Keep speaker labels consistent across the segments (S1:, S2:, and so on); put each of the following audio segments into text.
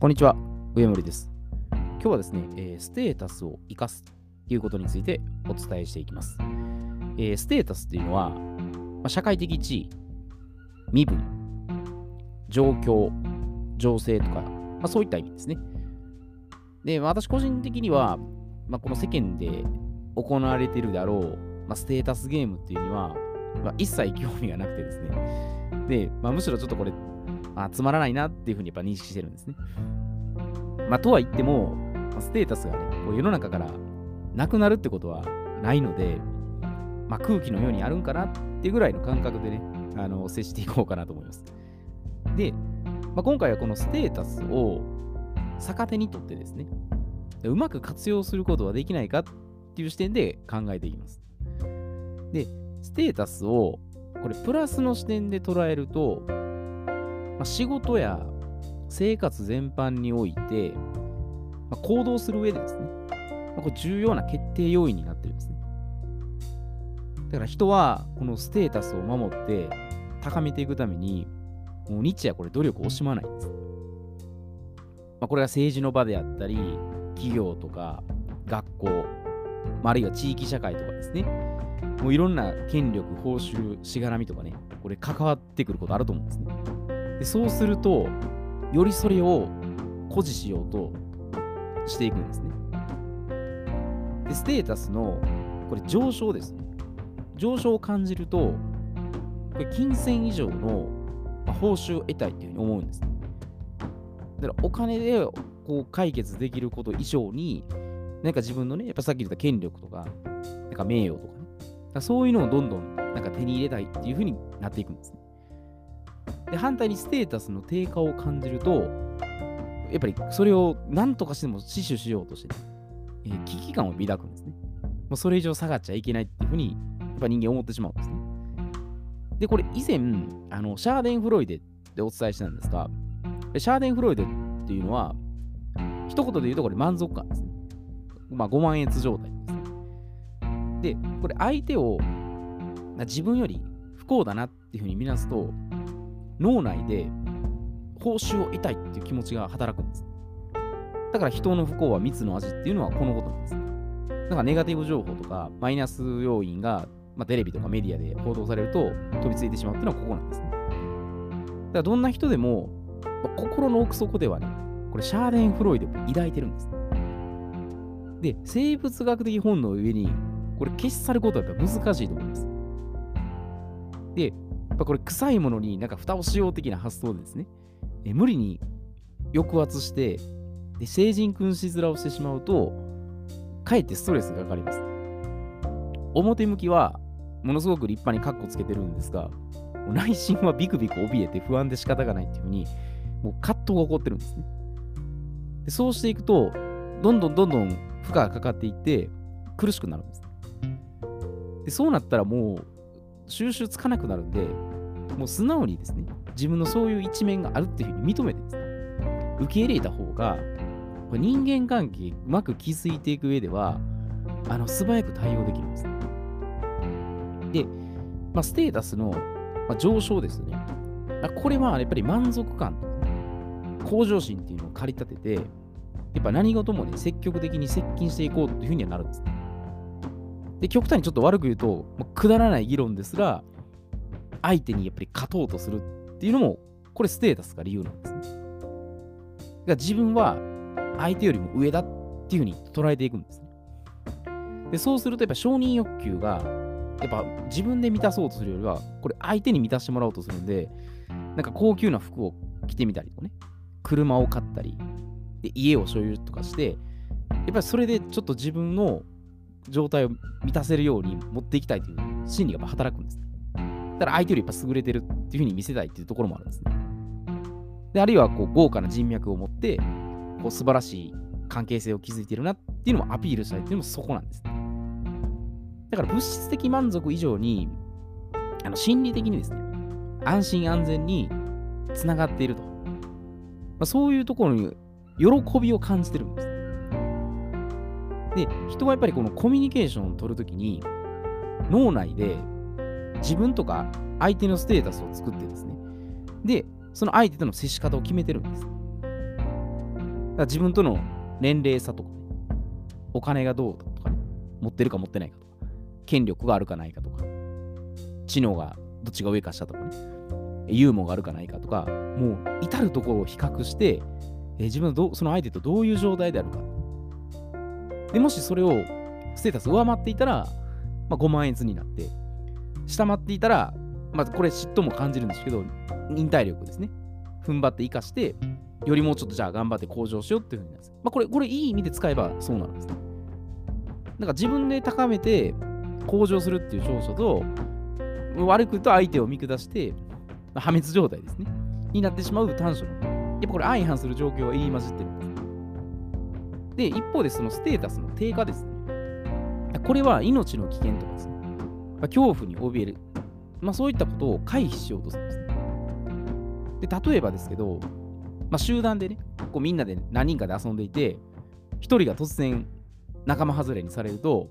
S1: こんにちは、上森です。今日はですね、えーステータスを生かすということについてお伝えしていきます。えーステータスっていうのは、まあ、社会的地位、身分、状況、情勢とか、まあ、そういった意味ですね。で、まあ私個人的には、ま、この世間で行われているであろう、ま、ステータスゲームっていうには、ま、一切興味がなくてですね。で、ま、むしろちょっとこれ、あつまらないなっていうふうにやっぱ認識してるんですね。まあ、とは言っても、ステータスがね、こう世の中からなくなるってことはないので、まあ、空気のようにあるんかなっていうぐらいの感覚でね、あの接していこうかなと思います。で、まあ、今回はこのステータスを逆手にとってですね、うまく活用することはできないかっていう視点で考えていきます。で、ステータスをこれプラスの視点で捉えると、まあ、仕事や生活全般において、まあ、行動する上でですね、まあ、これ重要な決定要因になってるんですね。だから人はこのステータスを守って高めていくために、もう日夜これ努力を惜しまないんです。まあ、これが政治の場であったり、企業とか学校、まあ、あるいは地域社会とかですね、もういろんな権力、報酬、しがらみとかね、これ関わってくることあると思うんですね。でそうすると、よりそれを誇示しようとしていくんですね。でステータスのこれ上昇ですね。上昇を感じると、これ金銭以上のま報酬を得たいっていうふうに思うんですね。だからお金でこう解決できること以上に、なんか自分のね、やっぱさっき言った権力とか、なんか名誉とかね、かそういうのをどんどんなんか手に入れたいっていうふうになっていくんですね。で、反対にステータスの低下を感じると、やっぱりそれを何とかしても死守しようとして、ねえー危機感を抱くんですね。もうそれ以上下がっちゃいけないっていうふうに、やっぱ人間思ってしまうんですね。で、これ以前、あのシャーデン・フロイデでお伝えしたんですが、シャーデン・フロイデっていうのは、一言で言うとこれ満足感ですね。まあ、5万円状態ですね。で、これ相手を自分より不幸だなっていうふうに見なすと、脳内で報酬を得たいっていう気持ちが働くんです。だから人の不幸は蜜の味っていうのはこのことなんです。ねだからネガティブ情報とかマイナス要因が、まあ、テレビとかメディアで報道されると飛びついてしまうっていうのはここなんですね。だからどんな人でも、まあ心の奥底ではね、これシャーデン・フロイデを抱いてるんです。で、生物学的本能上に、これ消し去ることはやっぱ難しいと思います。で、ぱこれ臭いものになんか蓋をしよう的な発想ですね、え無理に抑圧して、で成人君子面をしてしまうと、かえってストレスがかかります。表向きは、ものすごく立派にカッコつけてるんですが、内心はビクビク怯えて不安で仕方がないっていうふうに、もう葛藤が起こってるんですね。でそうしていくと、どんどんどんどん負荷がかかっていって、苦しくなるんです。でそうなったらもう、収集つかなくなるんで、もう素直にですね、自分のそういう一面があるっていうふうに認めてですね、受け入れた方が、これ人間関係うまく築いていく上では、あの素早く対応できるんですね。で、まあ、ステータスの、まあ、上昇ですね。これはやっぱり満足感とかね、向上心っていうのを駆り立てて、やっぱ何事もね、積極的に接近していこうっていうふうにはなるんですね。で、極端にちょっと悪く言うと、もうくだらない議論ですら、相手にやっぱり勝とうとするっていうのも、これステータスが理由なんですね。だから自分は相手よりも上だっていうふうに捉えていくんですね。で、そうするとやっぱ承認欲求が、やっぱ自分で満たそうとするよりは、これ相手に満たしてもらおうとするんで、なんか高級な服を着てみたりとかね、車を買ったり、で家を所有とかして、やっぱりそれでちょっと自分の状態を満たせるように持っていきたいという心理が働くんですね。だから相手よりやっぱ優れてるっていうふうに見せたいっていうところもあるんですね。で、あるいはこう豪華な人脈を持って、こう素晴らしい関係性を築いてるなっていうのもアピールしたいっていうのもそこなんですね。だから物質的満足以上に、あの心理的にですね、安心安全につながっていると。まあ、そういうところに喜びを感じてるんです。で、人はやっぱりこのコミュニケーションを取るときに、脳内で自分とか相手のステータスを作ってですね、で、その相手との接し方を決めてるんです。だから自分との年齢差とか、ね、お金がどうとか、ね、持ってるか持ってないかとか、権力があるかないかとか、知能がどっちが上か下とかね、ユーモアがあるかないかとか、もう至るところを比較して、え、自分のどその相手とどういう状態であるか。でもしそれをステータス上回っていたら、まあ、5万円図になって、下回っていたら、まずこれ嫉妬も感じるんですけど、忍耐力ですね。踏ん張って生かして、よりもうちょっとじゃあ頑張って向上しようっていうふうになるんです。まあ、これ、これいい意味で使えばそうなんですね。なんか自分で高めて向上するっていう長所と、悪く言うと相手を見下して、ま、破滅状態ですね。になってしまう短所の。やっぱこれ相反する状況は言い混じってるんです。で、一方でそのステータスの低下ですね。これは命の危険とかですね。まあ、恐怖に怯える。まあそういったことを回避しようとするんですね。で、例えばですけど、まあ集団でね、こうみんなで何人かで遊んでいて、一人が突然仲間外れにされると、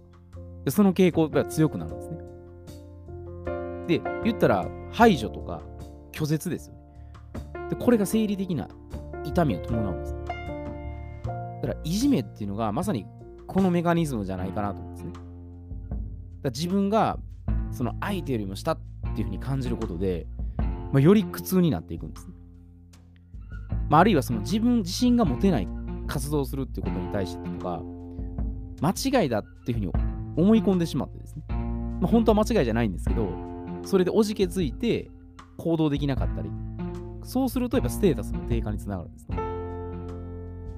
S1: その傾向が強くなるんですね。で、言ったら排除とか拒絶ですよね。で、これが生理的な痛みを伴うんです。だから、いじめっていうのがまさにこのメカニズムじゃないかなと思うんですね。だ自分がその相手よりも下っていうふうに感じることで、まあ、より苦痛になっていくんですね。まあ、あるいはその自分自信が持てない活動をするっていうことに対してとか、間違いだっていうふうに思い込んでしまってですね。まあ、本当は間違いじゃないんですけど、それでおじけづいて行動できなかったり、そうするとやっぱステータスの低下につながるんですね。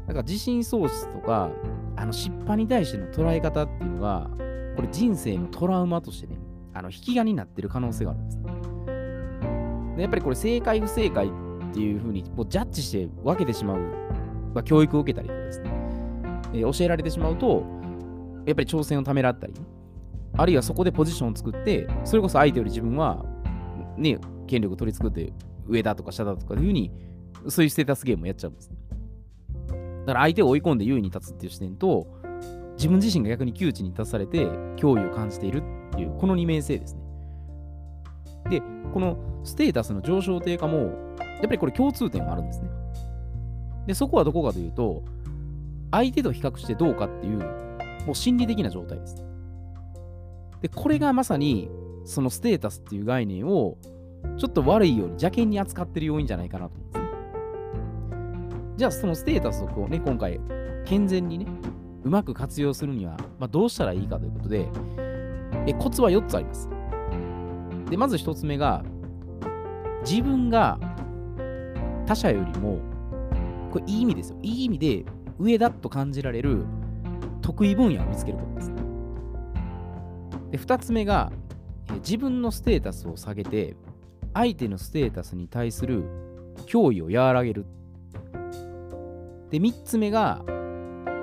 S1: だから自信喪失とか、あの失敗に対しての捉え方っていうのが、これ人生のトラウマとしてね、あの引き金になってる可能性があるんです。でやっぱりこれ正解不正解っていうふうにもうジャッジして分けてしまう、まあ、教育を受けたりとかですね、えー、教えられてしまうと、やっぱり挑戦をためらったり、あるいはそこでポジションを作って、それこそ相手より自分は、ね、権力を取り作って上だとか下だとかいうふうに、そういうステータスゲームをやっちゃうんです。ねだから相手を追い込んで優位に立つっていう視点と、自分自身が逆に窮地に立たされて脅威を感じているていう、この二面性ですね。で、このステータスの上昇低下も、やっぱりこれ共通点があるんですね。で、そこはどこかというと、相手と比較してどうかっていう、もう心理的な状態です。で、これがまさに、そのステータスっていう概念を、ちょっと悪いように邪険に扱ってる要因じゃないかなと思うんですね。じゃあ、そのステータスをね、今回、健全にね、うまく活用するには、まあ、どうしたらいいかということで、えコツは4つあります。で、まず1つ目が、自分が他者よりも、これいい意味ですよ。いい意味で上だと感じられる得意分野を見つけることです。で、2つ目が、自分のステータスを下げて、相手のステータスに対する脅威を和らげる。で、3つ目が、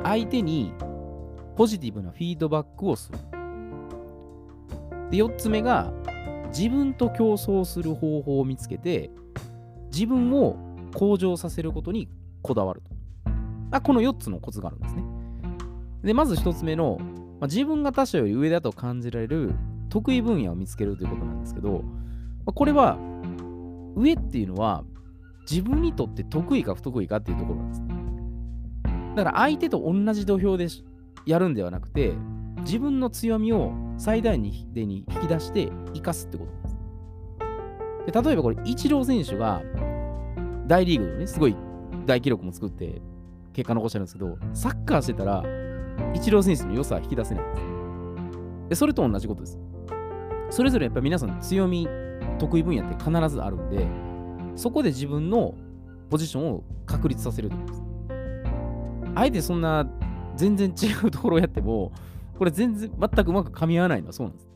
S1: 相手にポジティブなフィードバックをする。で、4つ目が、自分と競争する方法を見つけて、自分を向上させることにこだわると。あこの4つのコツがあるんですね。で、まず1つ目の、まあ、自分が他者より上だと感じられる得意分野を見つけるということなんですけど、まあ、これは、上っていうのは、自分にとって得意か不得意かっていうところなんです。だから相手と同じ土俵でやるんではなくて、自分の強みを最大に引き出して生かすってことです。で例えばこれ、イチロー選手が大リーグのね、すごい大記録も作って結果残してるんですけど、サッカーしてたら、イチロー選手の良さは引き出せないんです。それと同じことです。それぞれやっぱり皆さん強み、得意分野って必ずあるんで、そこで自分のポジションを確立させると思いうことです。あえてそんな全然違うところをやっても、これ全然全くうまく噛み合わないのはそうなんです。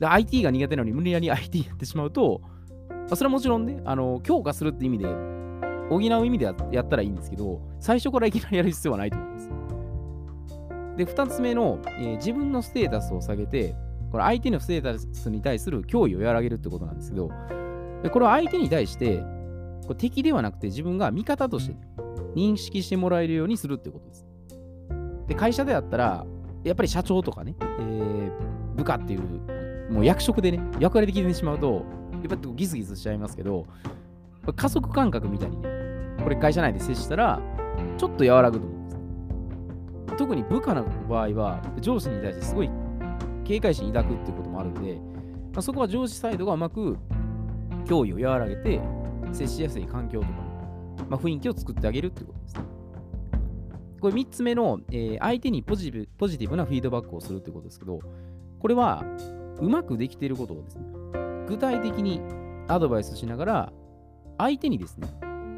S1: で、IT が苦手なのに無理やり IT やってしまうと、まあ、それはもちろんね、あの、強化するって意味で、補う意味でやったらいいんですけど、最初からいきなりやる必要はないと思います。で、2つ目の、えー、自分のステータスを下げて、これ相手のステータスに対する脅威を和らげるってことなんですけど、でこれは相手に対して、これ敵ではなくて自分が味方として認識してもらえるようにするってことです。で、会社であったら、やっぱり社長とかね、えー、部下っていう、もう役職でね、役割で聞いてしまうと、やっぱりギスギスしちゃいますけど、加速感覚みたいにね、これ会社内で接したら、ちょっと和らぐと思うんです。特に部下の場合は、上司に対してすごい警戒心抱くっていうこともあるんで、まあ、そこは上司サイドがうまく脅威を和らげて、接しやすい環境とか、まあ、雰囲気を作ってあげるっていうことですね。これ3つ目の、えー、相手にポジティブポジティブなフィードバックをするってことですけど、これはうまくできていることをですね、具体的にアドバイスしながら、相手にですね、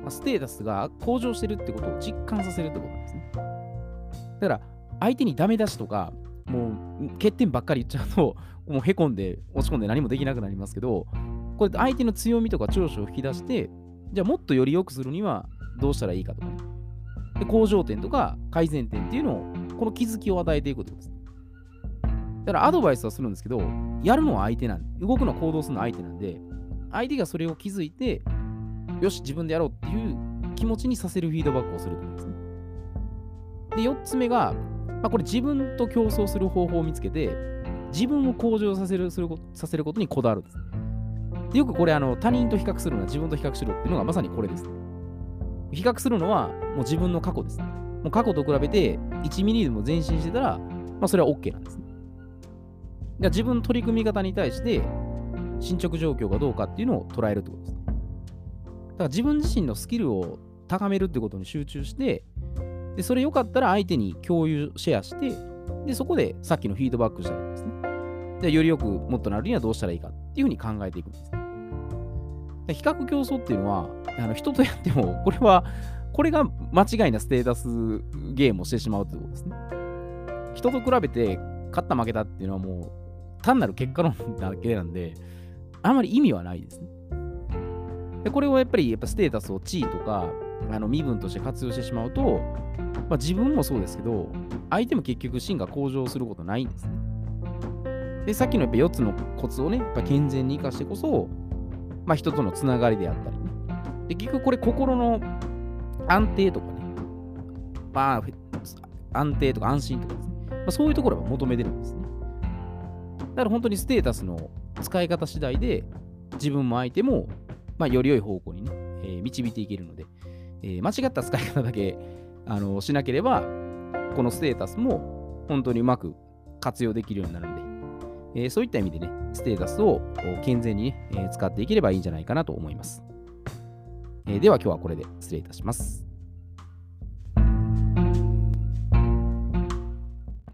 S1: ステータスが向上してるってことを実感させるってことなんですね。だから、相手にダメ出しとか、もう欠点ばっかり言っちゃうと、もうへこんで落ち込んで何もできなくなりますけど、これ相手の強みとか長所を引き出して、じゃあもっとより良くするにはどうしたらいいかとかね。で向上点とか改善点っていうのを、この気づきを与えていくことです。だからアドバイスはするんですけど、やるのは相手なんで、動くのは行動するのは相手なんで、相手がそれを気づいて、よし、自分でやろうっていう気持ちにさせるフィードバックをすると思うんですね。で、4つ目が、まあ、これ自分と競争する方法を見つけて、自分を向上させるするさせることにこだわるんです。でよくこれあの、他人と比較するのは自分と比較しろっていうのがまさにこれです。比較するのはもう自分の過去ですね。もう過去と比べて1ミリでも前進してたら、まあ、それは OK なんですね。自分の取り組み方に対して進捗状況がどうかっていうのを捉えるってことですね。だから自分自身のスキルを高めるってことに集中して、でそれよかったら相手に共有、シェアして、でそこでさっきのフィードバックしたりですね。でよりよくもっとなるにはどうしたらいいかっていうふうに考えていくんです。で比較競争っていうのは、あの人とやっても、これは、これが間違いなステータスゲームをしてしまうということですね。人と比べて勝った負けたっていうのはもう単なる結果論だけなんで、あまり意味はないですね。でこれをやっぱりやっぱステータスを地位とかあの身分として活用してしまうと、まあ、自分もそうですけど、相手も結局芯が向上することないんですね。で、さっきのやっぱ4つのコツをね、やっぱ健全に生かしてこそ、まあ、人とのつながりであったりね。で、結局これ心の安定とかね、まあ、安定とか安心とかですね、まあ、そういうところが求めてるんですね。だから本当にステータスの使い方次第で、自分も相手も、まあ、より良い方向にね、えー、導いていけるので、えー、間違った使い方だけあのしなければ、このステータスも本当にうまく活用できるようになるので、えー、そういった意味でね、ステータスを健全にね、え使っていければいいんじゃないかなと思います。えでは今日はこれで失礼いたします。